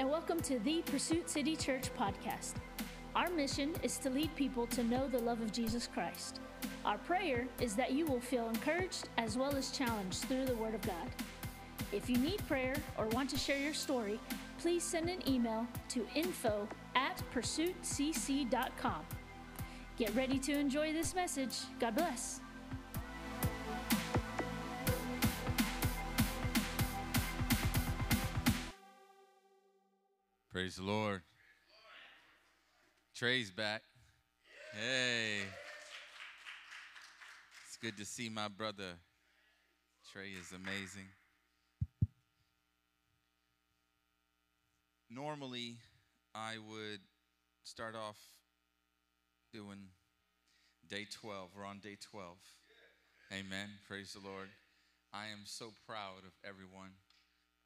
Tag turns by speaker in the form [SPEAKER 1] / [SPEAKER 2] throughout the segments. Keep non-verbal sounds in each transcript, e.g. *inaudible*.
[SPEAKER 1] and welcome to the Pursuit City Church podcast. Our mission is to lead people to know the love of Jesus Christ. Our prayer is that you will feel encouraged as well as challenged through the Word of God. If you need prayer or want to share your story, please send an email to info at pursuitcc.com. Get ready to enjoy this message. God bless.
[SPEAKER 2] Praise the Lord. Trey's back. Hey. It's good to see my brother. Trey is amazing. Normally, I would start off doing day 12. We're on day 12. Amen. Praise the Lord. I am so proud of everyone.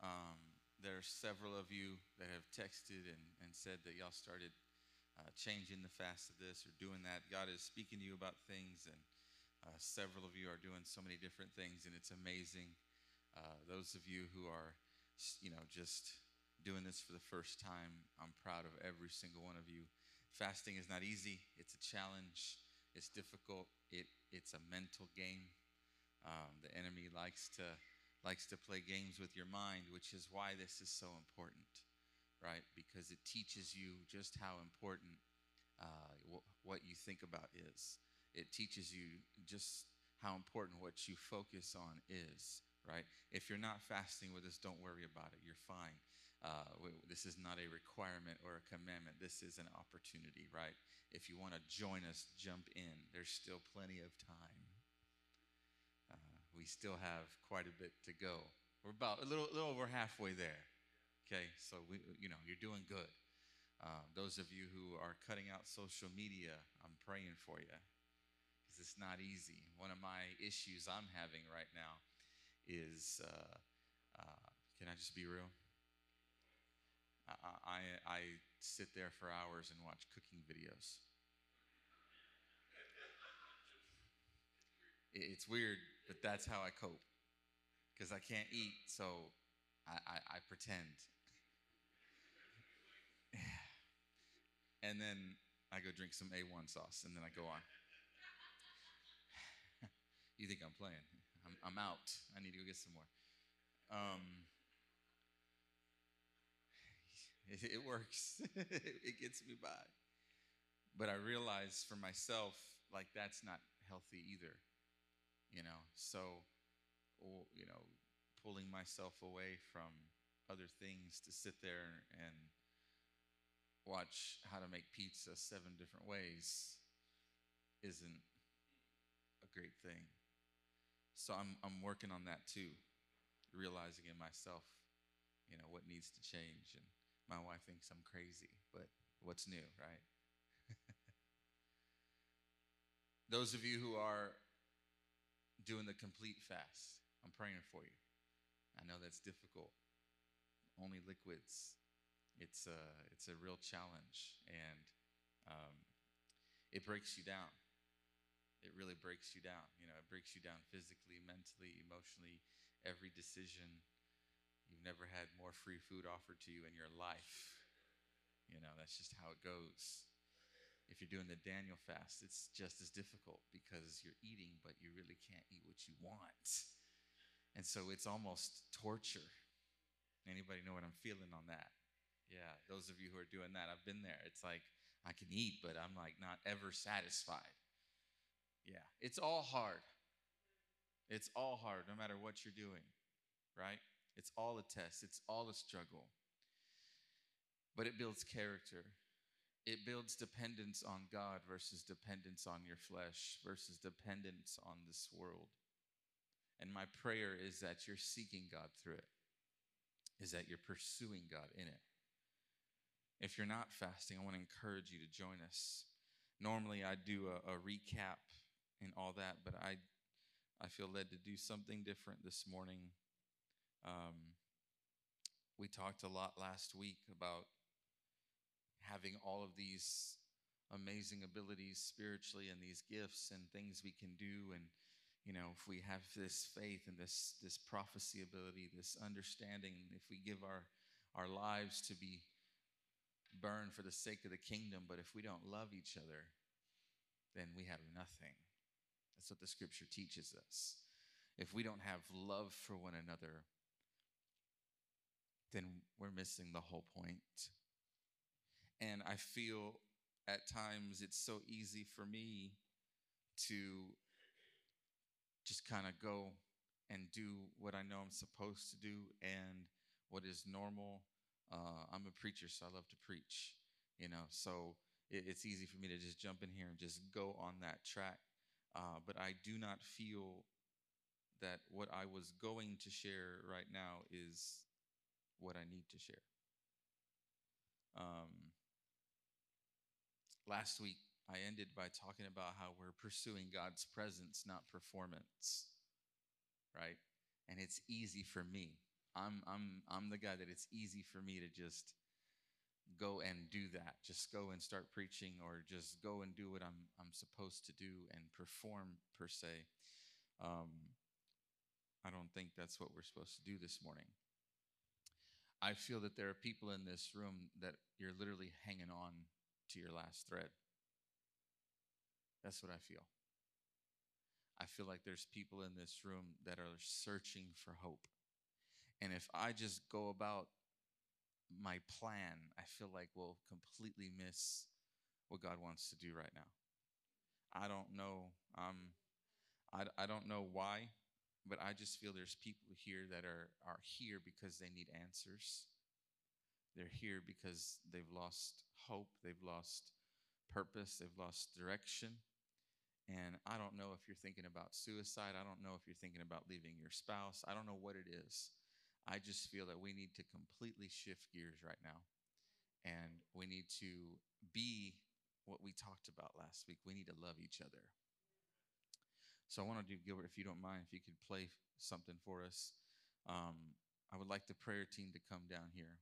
[SPEAKER 2] Um, there are several of you that have texted and, and said that y'all started uh, changing the fast of this or doing that. God is speaking to you about things, and uh, several of you are doing so many different things, and it's amazing. Uh, those of you who are, you know, just doing this for the first time, I'm proud of every single one of you. Fasting is not easy. It's a challenge. It's difficult. It it's a mental game. Um, the enemy likes to likes to play games with your mind, which is why this is so important, right? Because it teaches you just how important uh, w- what you think about is. It teaches you just how important what you focus on is, right? If you're not fasting with us, don't worry about it. You're fine. Uh, this is not a requirement or a commandment. This is an opportunity, right? If you want to join us, jump in. There's still plenty of time we still have quite a bit to go. We're about a little, little over halfway there. Okay, so we, you know, you're doing good. Uh, those of you who are cutting out social media, I'm praying for you because it's not easy. One of my issues I'm having right now is, uh, uh, can I just be real? I, I, I sit there for hours and watch cooking videos. *laughs* It's weird but that's how I cope because I can't eat, so I, I, I pretend. *sighs* and then I go drink some A1 sauce, and then I go on. *sighs* you think I'm playing? I'm, I'm out. I need to go get some more. Um, *sighs* it, it works. *laughs* it gets me by. But I realize for myself, like that's not healthy either you know so you know pulling myself away from other things to sit there and watch how to make pizza seven different ways isn't a great thing. So i'm i'm working on that too realizing in myself you know what needs to change. And my wife thinks i'm crazy but what's new right? *laughs* Those of you who are doing the complete fast. I'm praying for you. I know that's difficult. Only liquids. It's a, it's a real challenge, and um, it breaks you down. It really breaks you down. You know, it breaks you down physically, mentally, emotionally. Every decision. You've never had more free food offered to you in your life. You know, that's just how it goes if you're doing the Daniel fast, it's just as difficult because you're eating, but you really can't eat what you want. And so it's almost torture. Anybody know what I'm feeling on that? Yeah, those of you who are doing that, I've been there. It's like I can eat, but I'm like not ever satisfied. Yeah, it's all hard. It's all hard, no matter what you're doing, right? It's all a test, it's all a struggle. But it builds character it builds dependence on God versus dependence on your flesh versus dependence on this world. And my prayer is that you're seeking God through it, is that you're pursuing God in it. If you're not fasting, I want to encourage you to join us. Normally, I do a, a recap and all that, but I, I feel led to do something different this morning. Um, we talked a lot last week about having all of these amazing abilities spiritually and these gifts and things we can do and you know if we have this faith and this this prophecy ability this understanding if we give our our lives to be burned for the sake of the kingdom, but if we don't love each other, then we have nothing. That's what the scripture teaches us. If we don't have love for one another, then we're missing the whole point. And I feel at times it's so easy for me to just kind of go and do what I know I'm supposed to do and what is normal. Uh, I'm a preacher, so I love to preach, you know, so it, it's easy for me to just jump in here and just go on that track. Uh, but I do not feel that what I was going to share right now is what I need to share. Um, last week, I ended by talking about how we're pursuing God's presence, not performance, right? And it's easy for me. I'm, I'm, I'm the guy that it's easy for me to just go and do that. Just go and start preaching or just go and do what I'm, I'm supposed to do and perform per se. Um, I don't think that's what we're supposed to do this morning. I feel that there are people in this room that you're literally hanging on to your last thread. That's what I feel. I feel like there's people in this room that are searching for hope. And if I just go about my plan, I feel like we'll completely miss what God wants to do right now. I don't know. Um, I, I don't know why, but I just feel there's people here that are, are here because they need answers. They're here because they've lost hope, they've lost purpose, they've lost direction. And I don't know if you're thinking about suicide. I don't know if you're thinking about leaving your spouse. I don't know what it is. I just feel that we need to completely shift gears right now. And we need to be what we talked about last week. We need to love each other. So I want to do, Gilbert, if you don't mind, if you could play something for us. Um, I would like the prayer team to come down here.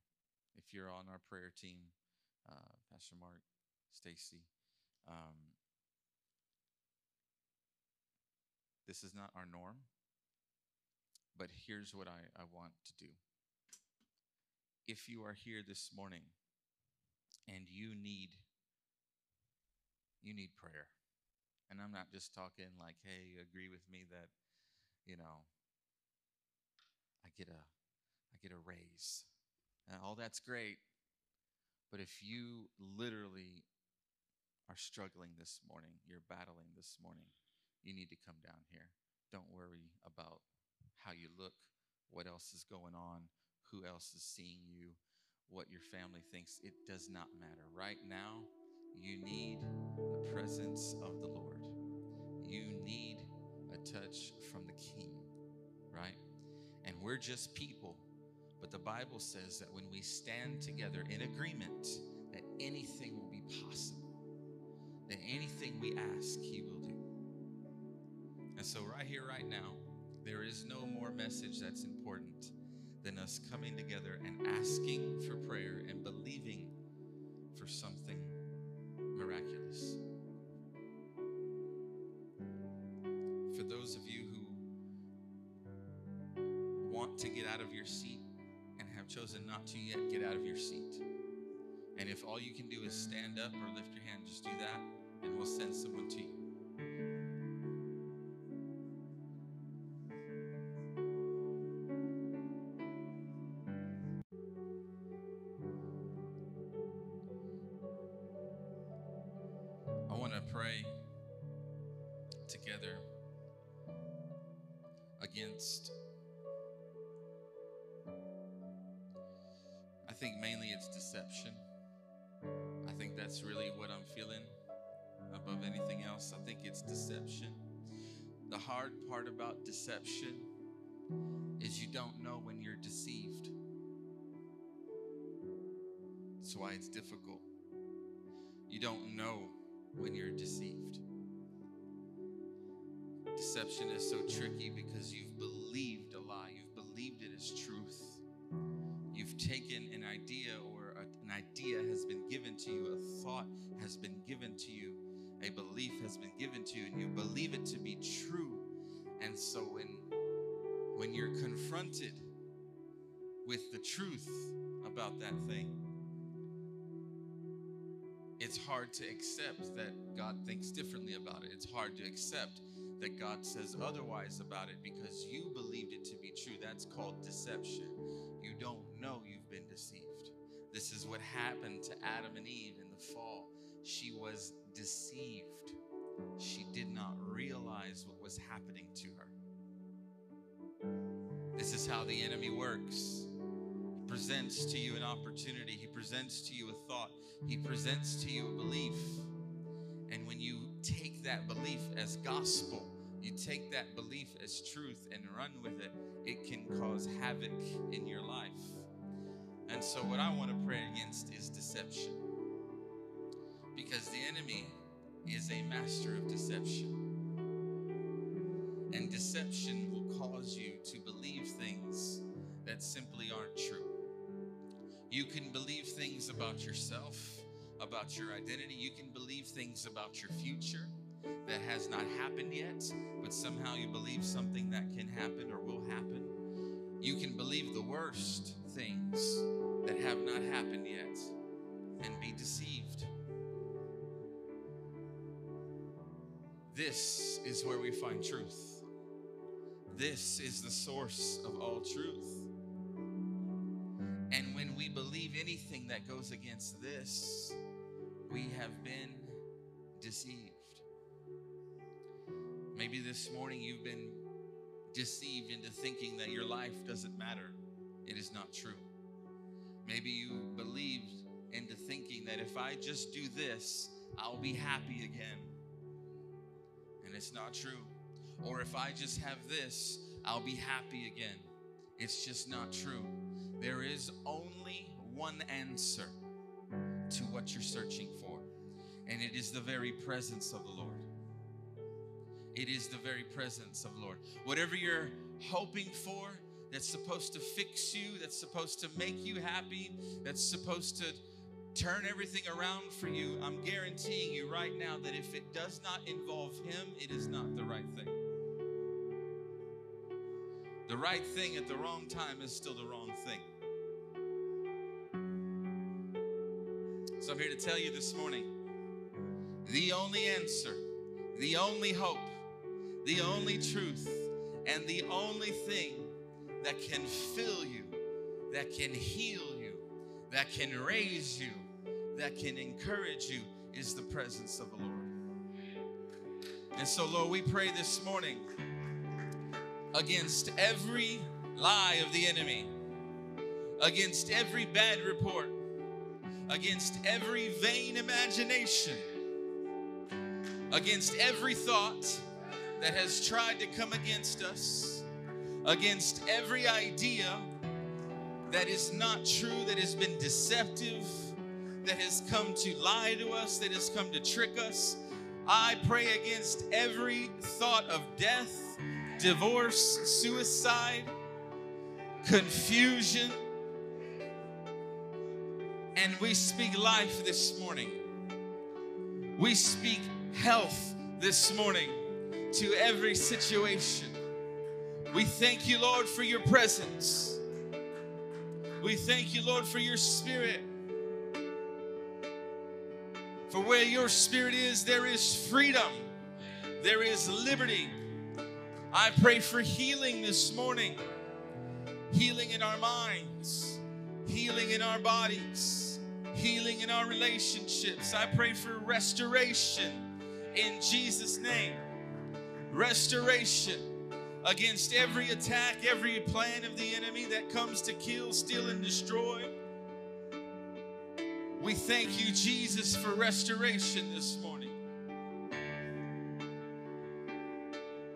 [SPEAKER 2] If you're on our prayer team, uh, Pastor Mark, Stacy, um, this is not our norm, but here's what I, I want to do. If you are here this morning and you need you need prayer. And I'm not just talking like, hey, agree with me that, you know, I get a I get a raise. And all that's great. But if you literally are struggling this morning, you're battling this morning, you need to come down here. Don't worry about how you look, what else is going on, who else is seeing you, what your family thinks. It does not matter. Right now, you need the presence of the Lord. You need a touch from the King, right? And we're just people. But the Bible says that when we stand together in agreement, that anything will be possible. That anything we ask, He will do. And so, right here, right now, there is no more message that's important than us coming together and asking for prayer and believing for something miraculous. For those of you who want to get out of your seat have chosen not to yet get out of your seat, and if all you can do is stand up or lift your hand, just do that, and we'll send someone to you. Taken an idea, or a, an idea has been given to you, a thought has been given to you, a belief has been given to you, and you believe it to be true. And so when when you're confronted with the truth about that thing. It's hard to accept that God thinks differently about it. It's hard to accept that God says otherwise about it because you believed it to be true. That's called deception. You don't is what happened to Adam and Eve in the fall. She was deceived. She did not realize what was happening to her. This is how the enemy works. He presents to you an opportunity, he presents to you a thought, he presents to you a belief. And when you take that belief as gospel, you take that belief as truth and run with it, it can cause havoc in your life. And so, what I want to pray against is deception. Because the enemy is a master of deception. And deception will cause you to believe things that simply aren't true. You can believe things about yourself, about your identity. You can believe things about your future that has not happened yet, but somehow you believe something that can happen or will happen. You can believe the worst things that have not happened yet and be deceived. This is where we find truth. This is the source of all truth. And when we believe anything that goes against this, we have been deceived. Maybe this morning you've been deceived into thinking that your life doesn't matter. It is not true. Maybe you believed into thinking that if I just do this, I'll be happy again. And it's not true. Or if I just have this, I'll be happy again. It's just not true. There is only one answer to what you're searching for, and it is the very presence of the Lord. It is the very presence of the Lord. Whatever you're hoping for, that's supposed to fix you, that's supposed to make you happy, that's supposed to turn everything around for you, I'm guaranteeing you right now that if it does not involve Him, it is not the right thing. The right thing at the wrong time is still the wrong thing. So I'm here to tell you this morning the only answer, the only hope, the only truth, and the only thing that can fill you, that can heal you, that can raise you, that can encourage you is the presence of the Lord. And so, Lord, we pray this morning against every lie of the enemy, against every bad report, against every vain imagination, against every thought that has tried to come against us, against every idea that is not true, that has been deceptive, that has come to lie to us, that has come to trick us. I pray against every thought of death, divorce, suicide, confusion. And we speak life this morning. We speak health this morning to every situation. We thank you, Lord, for your presence. We thank you, Lord, for your spirit. For where your spirit is, there is freedom, there is liberty. I pray for healing this morning, healing in our minds, healing in our bodies, healing in our relationships. I pray for restoration in Jesus' name. Restoration against every attack, every plan of the enemy that comes to kill, steal, and destroy. We thank you, Jesus, for restoration this morning.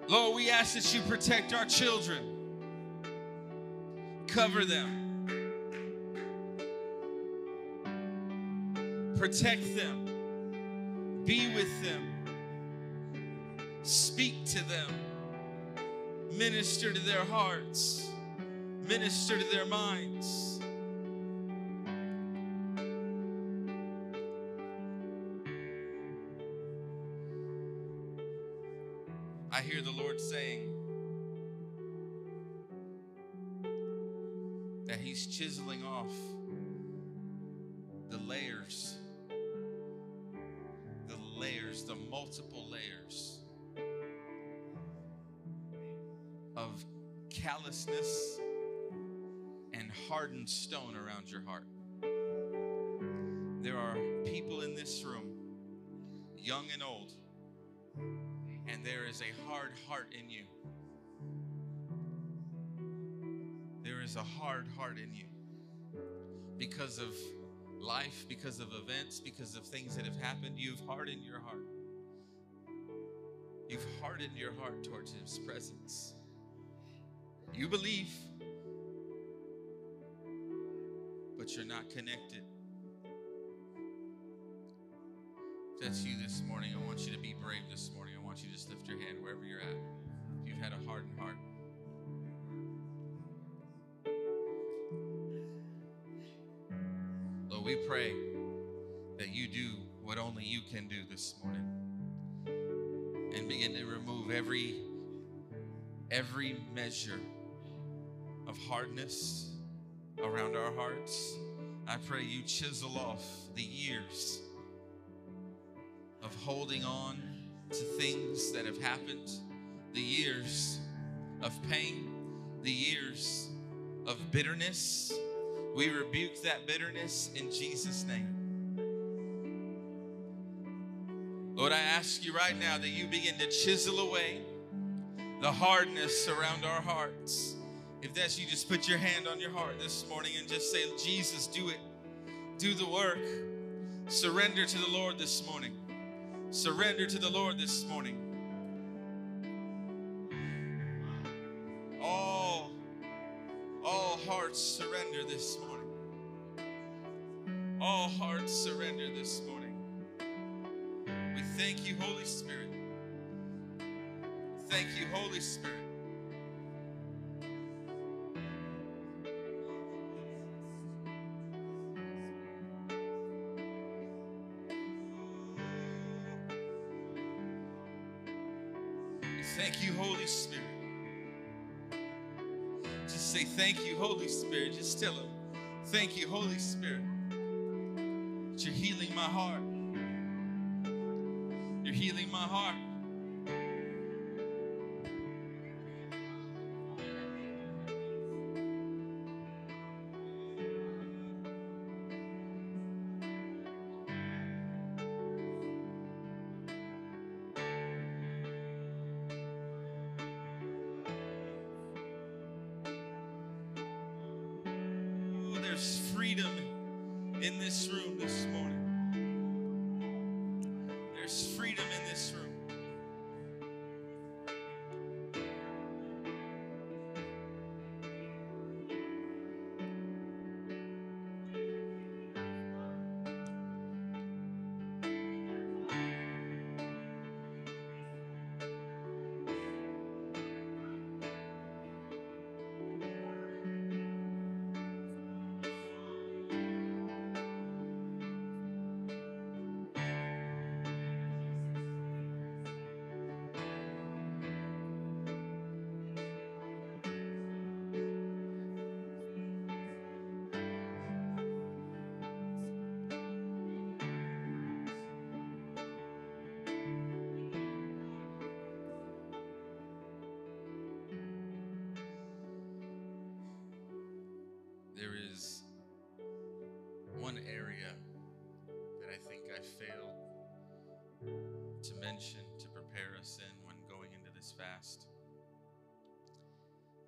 [SPEAKER 2] Lord, we ask that you protect our children, cover them, protect them, be with them, speak to them, minister to their hearts, minister to their minds. I hear the Lord saying that He's chiseling off the layers, the layers, the multiple layers of callousness and hardened stone around your heart. There are people in this room, young and old, and there is a hard heart in you. There is a hard heart in you because of life, because of events, because of things that have happened. You've hardened your heart. You've hardened your heart towards His presence. You believe, but you're not connected. If that's you this morning, I want you to be brave this morning. I want you to just lift your hand wherever you're at. If you've had a hardened heart, Lord, we pray that you do what only you can do this morning and begin to remove every every measure of hardness around our hearts. I pray you chisel off the years of holding on to things that have happened, the years of pain, the years of bitterness. We rebuke that bitterness in Jesus' name. Lord, I ask you right now that you begin to chisel away the hardness around our hearts. If that's you, just put your hand on your heart this morning and just say, Jesus, do it. Do the work. Surrender to the Lord this morning. Surrender to the Lord this morning. All, all hearts surrender this morning. All hearts surrender this morning. We thank you, Holy Spirit. Thank you, Holy Spirit. You, Holy Spirit. Just say, Thank you, Holy Spirit. Just tell him, Thank you, Holy Spirit. That you're healing my heart. You're healing my heart. This room There is one area that I think I failed to mention to prepare us in when going into this fast,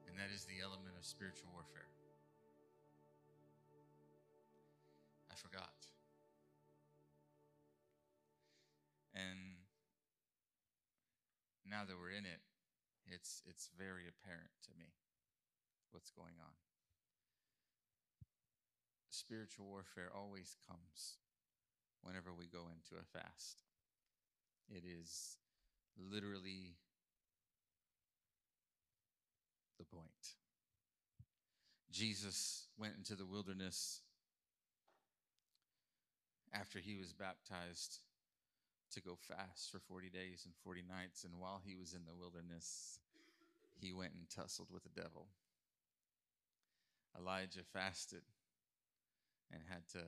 [SPEAKER 2] and that is the element of spiritual warfare. I forgot. And now that we're in it, it's it's very apparent to me what's going on. Spiritual warfare always comes whenever we go into a fast. It is literally the point. Jesus went into the wilderness after he was baptized to go fast for 40 days and 40 nights. And while he was in the wilderness, he went and tussled with the devil. Elijah fasted and had to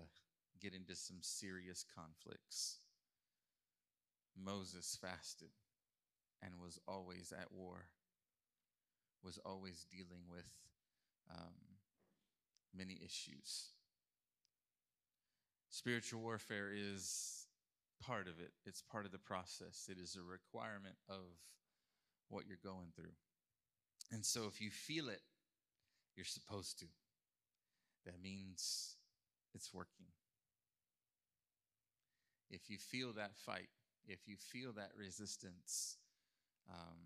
[SPEAKER 2] get into some serious conflicts. Moses fasted and was always at war, was always dealing with um, many issues. Spiritual warfare is part of it, it's part of the process, it is a requirement of what you're going through. And so if you feel it, you're supposed to. That means it's working. If you feel that fight, if you feel that resistance, um,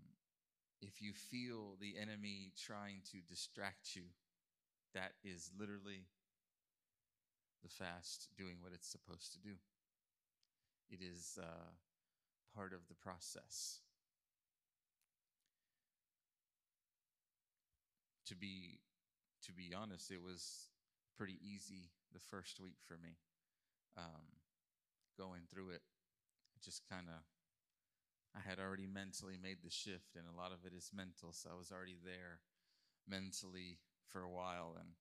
[SPEAKER 2] if you feel the enemy trying to distract you, that is literally the fast doing what it's supposed to do. It is uh, part of the process. To be to be honest, it was pretty easy the first week for me. Um, going through it, just kind of I had already mentally made the shift, and a lot of it is mental. So I was already there mentally for a while, and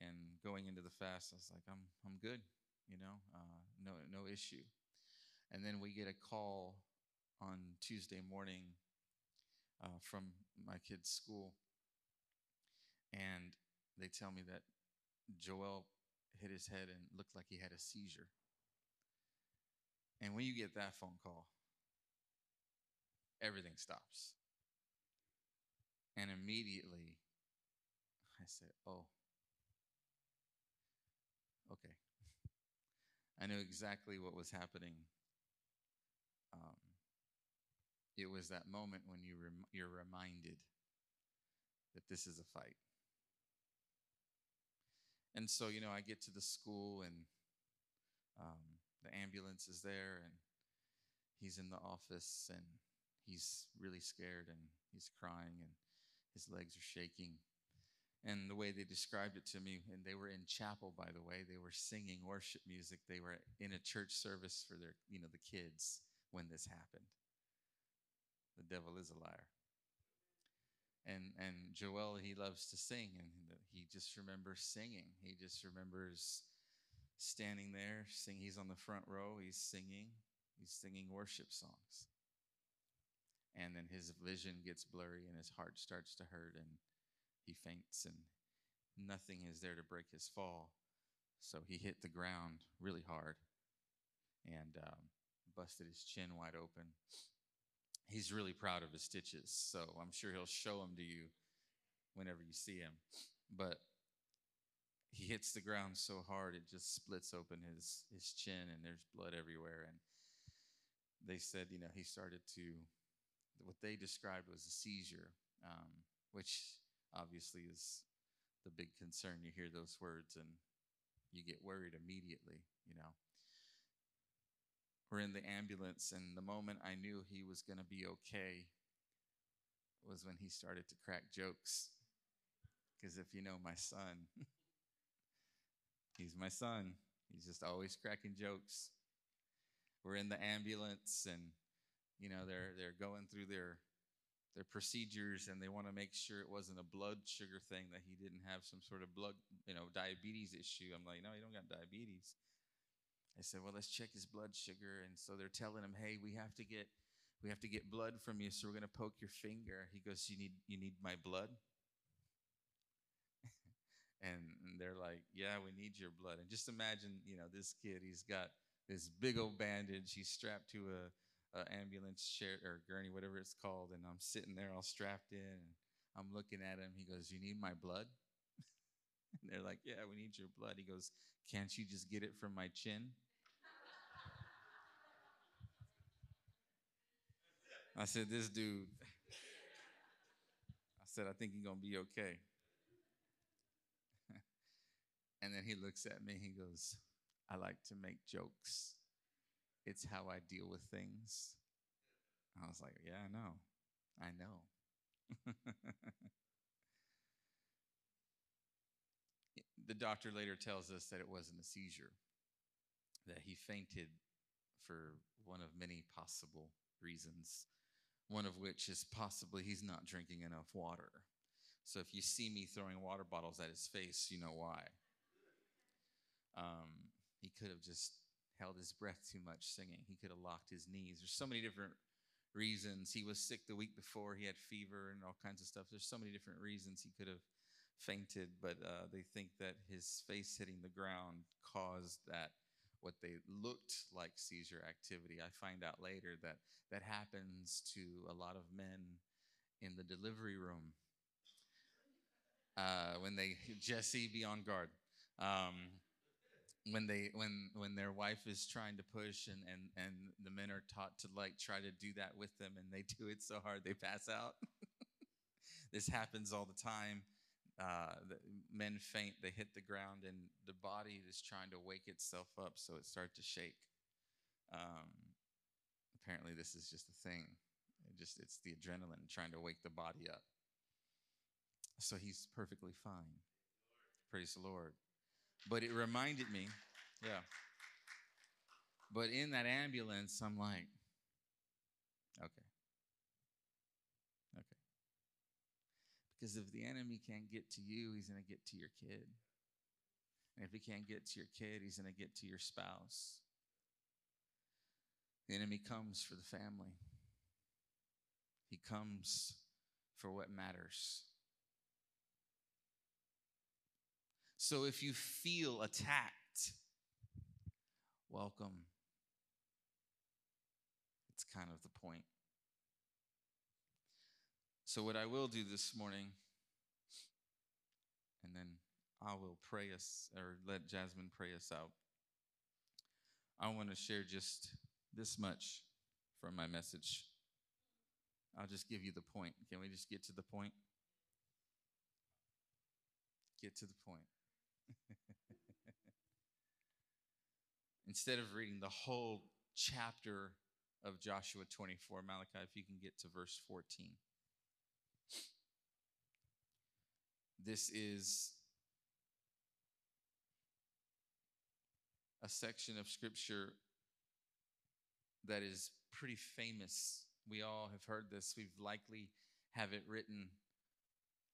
[SPEAKER 2] and going into the fast, I was like, I'm I'm good, you know, uh, no no issue. And then we get a call on Tuesday morning uh, from my kid's school, and they tell me that Joel hit his head and looked like he had a seizure. And when you get that phone call, everything stops. And immediately I said, Oh, okay. *laughs* I knew exactly what was happening. Um, it was that moment when you rem- you're reminded that this is a fight. And so, you know, I get to the school and um, the ambulance is there and he's in the office and he's really scared and he's crying and his legs are shaking. And the way they described it to me, and they were in chapel, by the way, they were singing worship music. They were in a church service for their, you know, the kids when this happened. The devil is a liar. And and Joel, he loves to sing, and he just remembers singing. He just remembers standing there, sing. He's on the front row. He's singing. He's singing worship songs and then his vision gets blurry and his heart starts to hurt and he faints and nothing is there to break his fall so he hit the ground really hard and um, busted his chin wide open he's really proud of his stitches so i'm sure he'll show them to you whenever you see him but he hits the ground so hard it just splits open his his chin and there's blood everywhere and they said you know he started to what they described was a seizure, um, which obviously is the big concern. You hear those words and you get worried immediately, you know. We're in the ambulance, and the moment I knew he was going to be okay was when he started to crack jokes. Because if you know my son, *laughs* he's my son. He's just always cracking jokes. We're in the ambulance, and you know they're they're going through their their procedures and they want to make sure it wasn't a blood sugar thing that he didn't have some sort of blood you know diabetes issue i'm like no you don't got diabetes i said well let's check his blood sugar and so they're telling him hey we have to get we have to get blood from you so we're going to poke your finger he goes you need you need my blood *laughs* and they're like yeah we need your blood and just imagine you know this kid he's got this big old bandage he's strapped to a uh, ambulance chair or gurney, whatever it's called, and I'm sitting there all strapped in, and I'm looking at him. He goes, "You need my blood?" And *laughs* they're like, "Yeah, we need your blood." He goes, "Can't you just get it from my chin?" I said, "This dude." I said, "I think he's gonna be okay." *laughs* and then he looks at me. He goes, "I like to make jokes." It's how I deal with things. I was like, yeah, I know. I know. *laughs* the doctor later tells us that it wasn't a seizure, that he fainted for one of many possible reasons, one of which is possibly he's not drinking enough water. So if you see me throwing water bottles at his face, you know why. Um, he could have just held his breath too much singing. He could have locked his knees. There's so many different reasons. He was sick the week before, he had fever and all kinds of stuff. There's so many different reasons he could have fainted, but uh, they think that his face hitting the ground caused that what they looked like seizure activity. I find out later that that happens to a lot of men in the delivery room uh, when they *laughs* Jesse be on guard. Um, when they when when their wife is trying to push and and and the men are taught to like try to do that with them and they *laughs* do it so hard they pass out *laughs* this happens all the time uh, men faint they hit the ground and the body is trying to wake itself up so it starts to shake. Um, apparently this is just a thing. It just it's the adrenaline trying to wake the body up. So he's perfectly fine. Praise the lord. But it reminded me, yeah. But in that ambulance, I'm like, okay. Okay. Because if the enemy can't get to you, he's going to get to your kid. And if he can't get to your kid, he's going to get to your spouse. The enemy comes for the family, he comes for what matters. So if you feel attacked, welcome. It's kind of the point. So, what I will do this morning, and then I will pray us or let Jasmine pray us out. I want to share just this much from my message. I'll just give you the point. Can we just get to the point? Get to the point. *laughs* Instead of reading the whole chapter of Joshua 24, Malachi, if you can get to verse 14. This is a section of scripture that is pretty famous. We all have heard this. We've likely have it written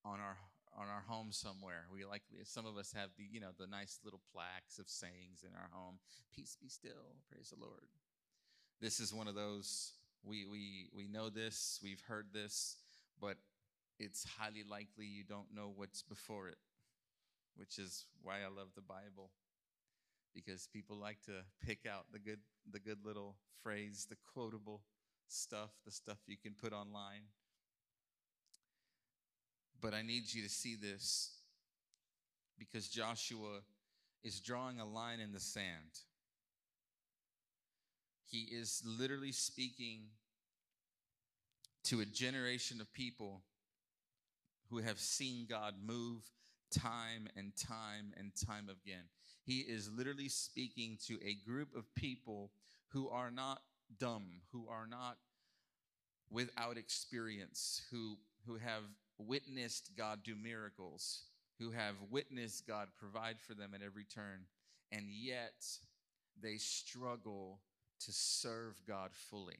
[SPEAKER 2] on our on our home somewhere. We likely some of us have the you know the nice little plaques of sayings in our home. Peace be still. Praise the Lord. This is one of those we we we know this. We've heard this, but it's highly likely you don't know what's before it, which is why I love the Bible. Because people like to pick out the good the good little phrase, the quotable stuff, the stuff you can put online but I need you to see this because Joshua is drawing a line in the sand. He is literally speaking to a generation of people who have seen God move time and time and time again. He is literally speaking to a group of people who are not dumb, who are not without experience, who, who have witnessed God do miracles, who have witnessed God provide for them at every turn, and yet they struggle to serve God fully.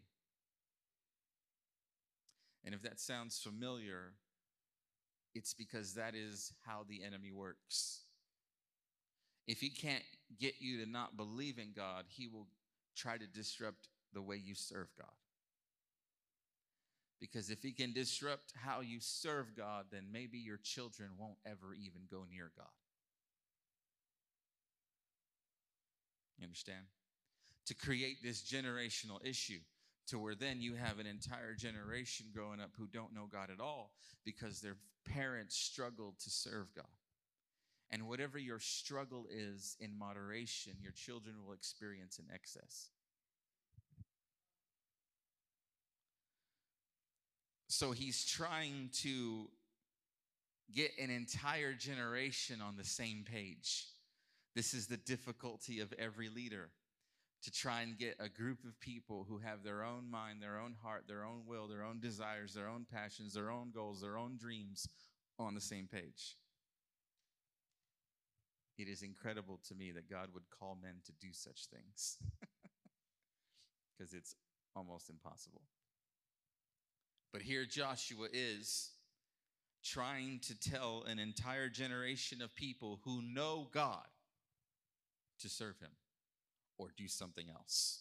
[SPEAKER 2] And if that sounds familiar, it's because that is how the enemy works. If he can't get you to not believe in God, he will try to disrupt the way you serve God. Because if he can disrupt how you serve God, then maybe your children won't ever even go near God. You understand? To create this generational issue to where then you have an entire generation growing up who don't know God at all because their parents struggled to serve God. And whatever your struggle is in moderation, your children will experience in excess. So he's trying to get an entire generation on the same page. This is the difficulty of every leader to try and get a group of people who have their own mind, their own heart, their own will, their own desires, their own passions, their own goals, their own dreams on the same page. It is incredible to me that God would call men to do such things *laughs* because it's almost impossible. But here Joshua is trying to tell an entire generation of people who know God to serve him. Or do something else.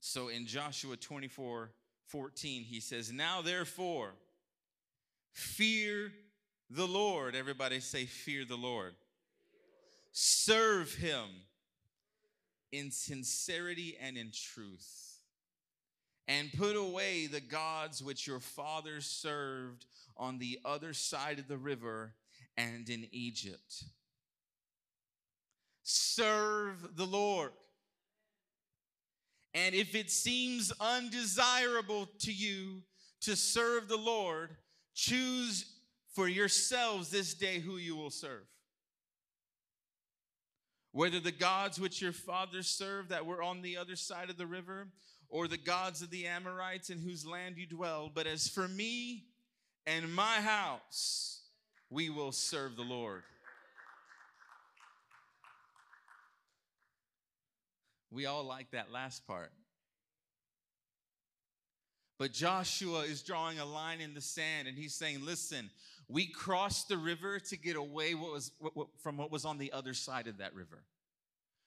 [SPEAKER 2] So in Joshua 24 14, he says, Now therefore, fear the Lord. Everybody say, Fear the Lord. Serve him in sincerity and in truth. And put away the gods which your fathers served on the other side of the river and in Egypt. Serve the Lord. And if it seems undesirable to you to serve the Lord, choose for yourselves this day who you will serve. Whether the gods which your fathers served that were on the other side of the river, or the gods of the Amorites in whose land you dwell. But as for me and my house, we will serve the Lord. We all like that last part. But Joshua is drawing a line in the sand and he's saying, Listen, we crossed the river to get away what was, what, what, from what was on the other side of that river.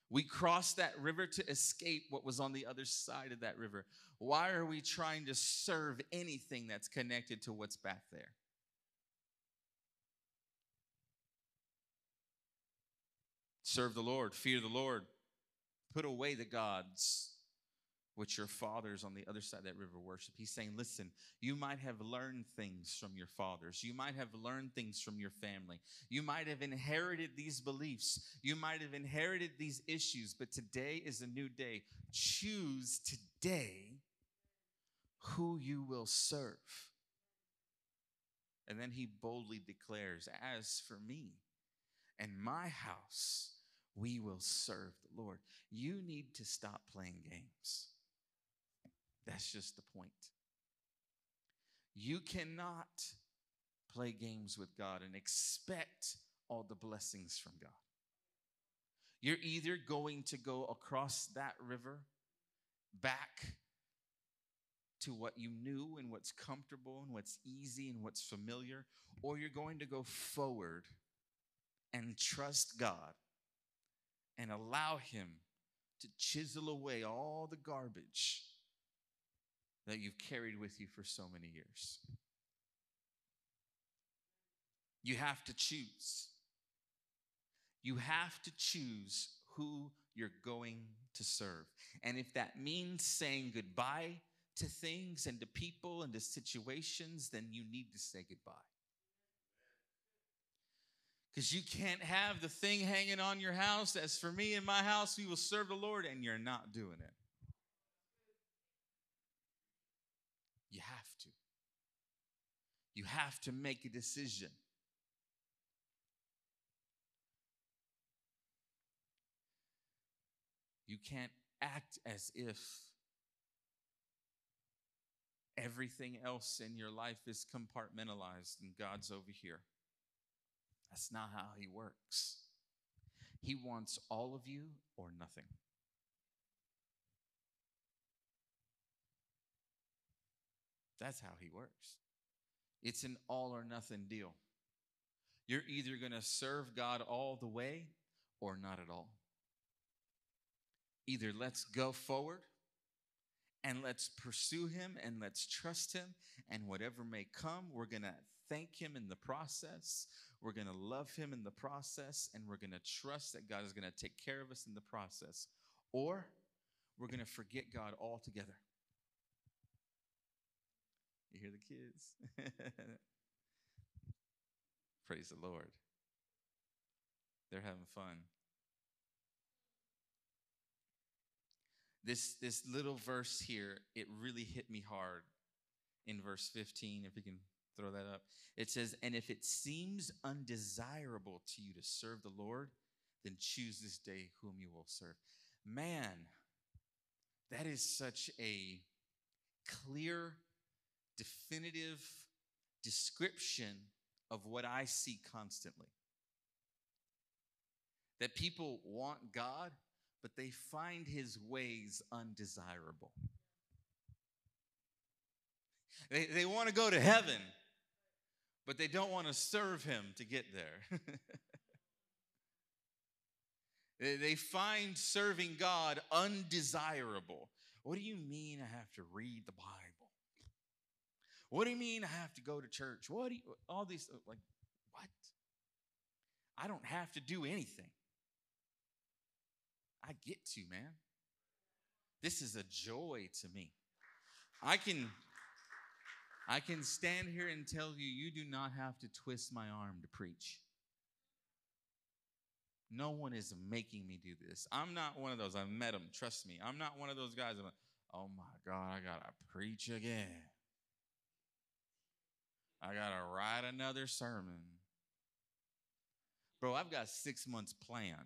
[SPEAKER 2] We crossed that river to escape what was on the other side of that river. Why are we trying to serve anything that's connected to what's back there? Serve the Lord, fear the Lord, put away the gods which your fathers on the other side of that river worship. He's saying, listen, you might have learned things from your fathers. You might have learned things from your family. You might have inherited these beliefs. You might have inherited these issues, but today is a new day. Choose today who you will serve. And then he boldly declares, As for me and my house, we will serve the Lord. You need to stop playing games. That's just the point. You cannot play games with God and expect all the blessings from God. You're either going to go across that river back to what you knew and what's comfortable and what's easy and what's familiar, or you're going to go forward and trust God and allow Him to chisel away all the garbage that you've carried with you for so many years. You have to choose. You have to choose who you're going to serve. And if that means saying goodbye to things and to people and to situations, then you need to say goodbye. Because you can't have the thing hanging on your house. As for me and my house, we will serve the Lord, and you're not doing it. You have to. You have to make a decision. You can't act as if everything else in your life is compartmentalized and God's over here. That's not how He works. He wants all of you or nothing. That's how he works. It's an all or nothing deal. You're either going to serve God all the way or not at all. Either let's go forward and let's pursue him and let's trust him, and whatever may come, we're going to thank him in the process. We're going to love him in the process, and we're going to trust that God is going to take care of us in the process. Or we're going to forget God altogether. You hear the kids? *laughs* Praise the Lord. They're having fun. This, this little verse here, it really hit me hard in verse 15, if you can throw that up. It says, And if it seems undesirable to you to serve the Lord, then choose this day whom you will serve. Man, that is such a clear definitive description of what I see constantly. That people want God, but they find his ways undesirable. They, they want to go to heaven, but they don't want to serve him to get there. *laughs* They find serving God undesirable. What do you mean I have to read the Bible? What do you mean I have to go to church? What do you, all these uh, like what? I don't have to do anything. I get to, man. This is a joy to me. I can I can stand here and tell you you do not have to twist my arm to preach. No one is making me do this. I'm not one of those. I've met them. Trust me. I'm not one of those guys. I'm like, oh my God, I got to preach again. I got to write another sermon. Bro, I've got six months planned.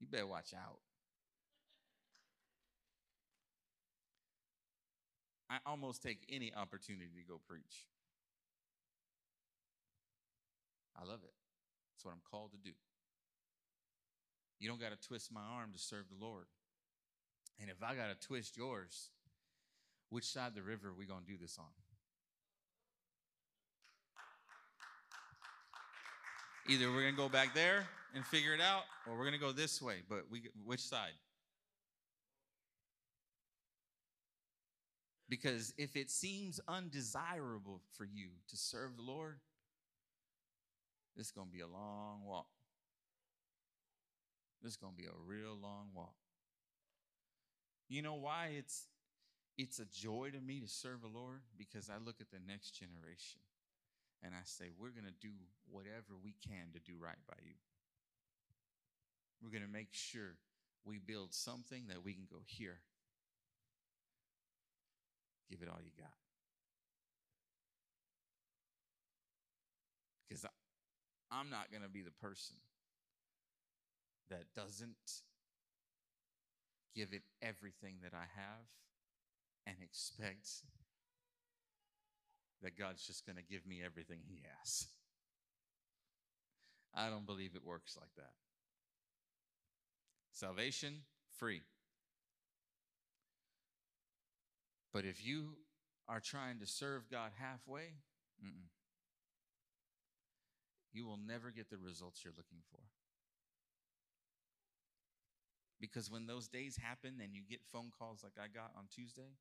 [SPEAKER 2] You better watch out. I almost take any opportunity to go preach. I love it. It's what I'm called to do. You don't got to twist my arm to serve the Lord. And if I got to twist yours, which side of the river are we going to do this on? Either we're going to go back there and figure it out, or we're going to go this way. But we, which side? Because if it seems undesirable for you to serve the Lord, this is going to be a long walk. This is going to be a real long walk. You know why it's it's a joy to me to serve the Lord because I look at the next generation and I say we're going to do whatever we can to do right by you. We're going to make sure we build something that we can go here. Give it all you got. Because I'm not going to be the person that doesn't give it everything that I have and expect that God's just going to give me everything He has. I don't believe it works like that. Salvation, free. But if you are trying to serve God halfway, you will never get the results you're looking for. Because when those days happen and you get phone calls like I got on Tuesday,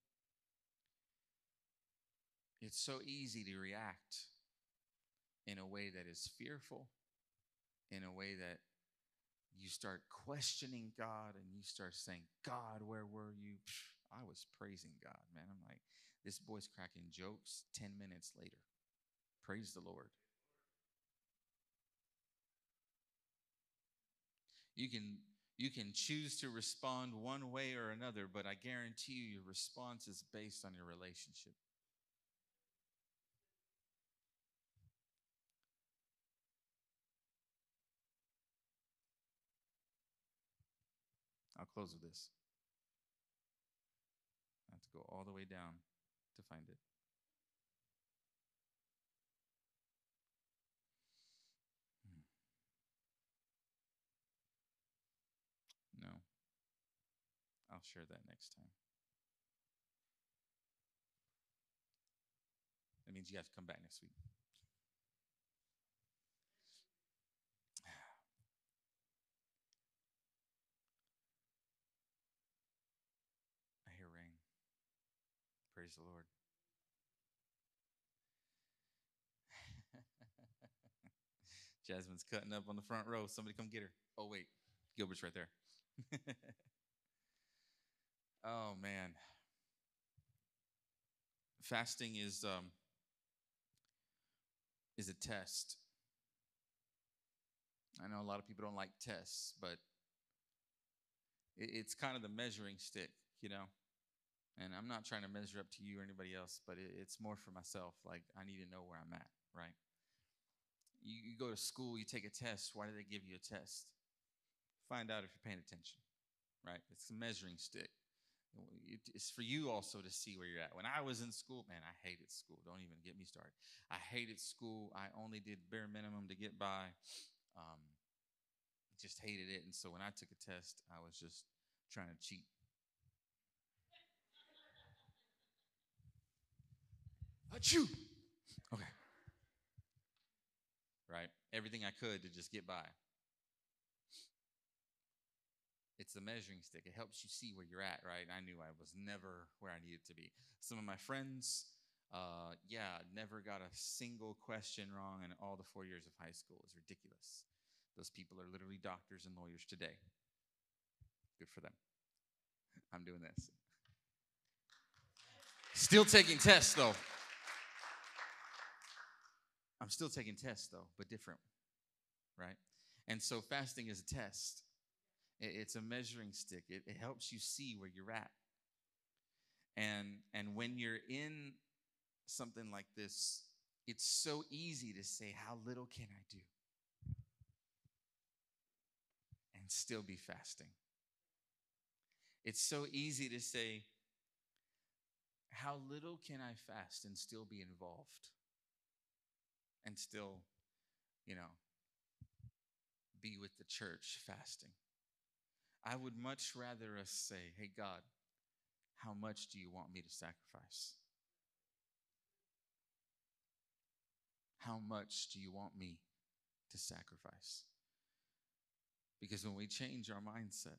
[SPEAKER 2] it's so easy to react in a way that is fearful, in a way that you start questioning God and you start saying, God, where were you? I was praising God, man. I'm like, this boy's cracking jokes 10 minutes later. Praise the Lord. You can you can choose to respond one way or another, but I guarantee you your response is based on your relationship. I'll close with this. To go all the way down to find it. Hmm. No. I'll share that next time. That means you have to come back next week. I hear rain. Praise the Lord. *laughs* Jasmine's cutting up on the front row. Somebody come get her. Oh, wait. Gilbert's right there. *laughs* Oh man. Fasting is um is a test. I know a lot of people don't like tests, but it's kind of the measuring stick, you know. And I'm not trying to measure up to you or anybody else, but it, it's more for myself. Like I need to know where I'm at, right? You, you go to school, you take a test. Why do they give you a test? Find out if you're paying attention, right? It's a measuring stick. It's for you also to see where you're at. When I was in school, man, I hated school. Don't even get me started. I hated school. I only did bare minimum to get by. Um, just hated it. And so when I took a test, I was just trying to cheat. Achoo! Okay. Right? Everything I could to just get by. it's a measuring stick. It helps you see where you're at, right? I knew I was never where I needed to be. Some of my friends, uh, yeah, never got a single question wrong in all the four years of high school. It's ridiculous. Those people are literally doctors and lawyers today. Good for them. I'm doing this. Still taking tests, though. I'm still taking tests, though, but different, right? And so fasting is a test. It's a measuring stick. It, helps you see where you're at. And and when you're in something like this, it's so easy to say, How little can I do? And still be fasting. It's so easy to say, How little can I fast and still be involved? And still, you know, be with the church fasting. I would much rather us say, Hey, God, how much do you want me to sacrifice? How much do you want me to sacrifice? Because when we change our mindset,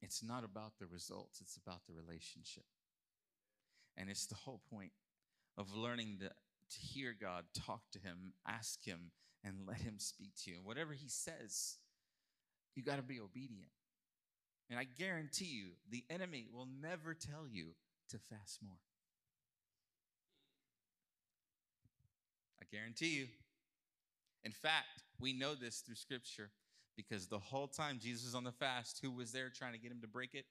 [SPEAKER 2] it's not about the results, it's about the relationship. And it's the whole point of learning to, to hear God, talk to Him, ask Him, and let Him speak to you. And whatever He says, you got to be obedient. And I guarantee you, the enemy will never tell you to fast more. I guarantee you. In fact, we know this through scripture because the whole time Jesus was on the fast, who was there trying to get him to break it?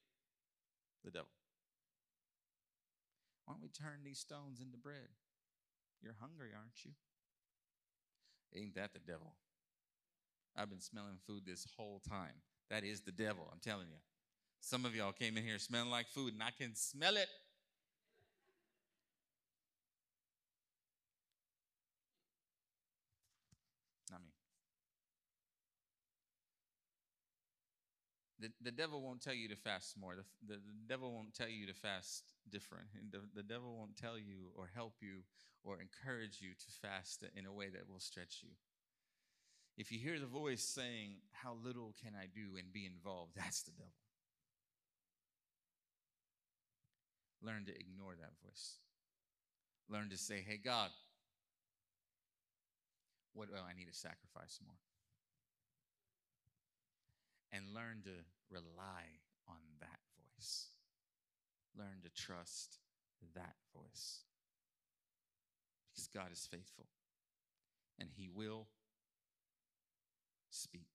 [SPEAKER 2] The devil. Why don't we turn these stones into bread? You're hungry, aren't you? Ain't that the devil? I've been smelling food this whole time. That is the devil, I'm telling you. Some of y'all came in here smelling like food, and I can smell it. Not me. The, the devil won't tell you to fast more. The, the, the devil won't tell you to fast different. The, the devil won't tell you or help you or encourage you to fast in a way that will stretch you. If you hear the voice saying, How little can I do and be involved, that's the devil. Learn to ignore that voice. Learn to say, Hey, God, what do I need to sacrifice more? And learn to rely on that voice. Learn to trust that voice. Because God is faithful and He will speak.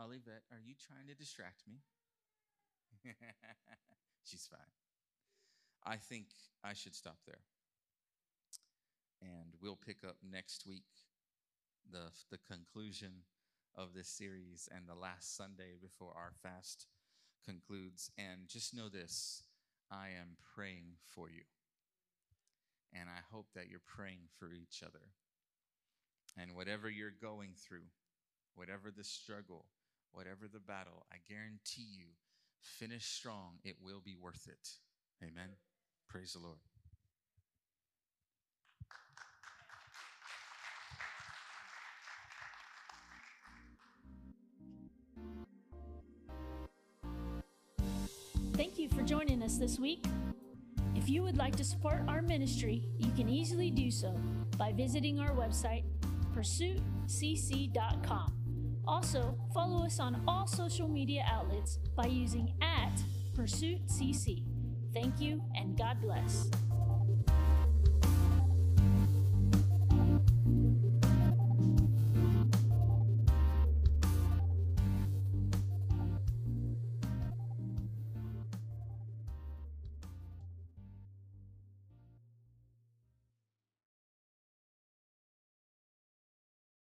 [SPEAKER 2] Olivette, are you trying to distract me? *laughs* She's fine. I think I should stop there. And we'll pick up next week the, the conclusion of this series and the last Sunday before our fast concludes. And just know this I am praying for you. And I hope that you're praying for each other. And whatever you're going through, whatever the struggle, whatever the battle, I guarantee you, finish strong. It will be worth it. Amen. Praise the Lord.
[SPEAKER 1] You for joining us this week. If you would like to support our ministry, you can easily do so by visiting our website, pursuitcc.com. Also, follow us on all social media outlets by using at PursuitCC. Thank you and God bless.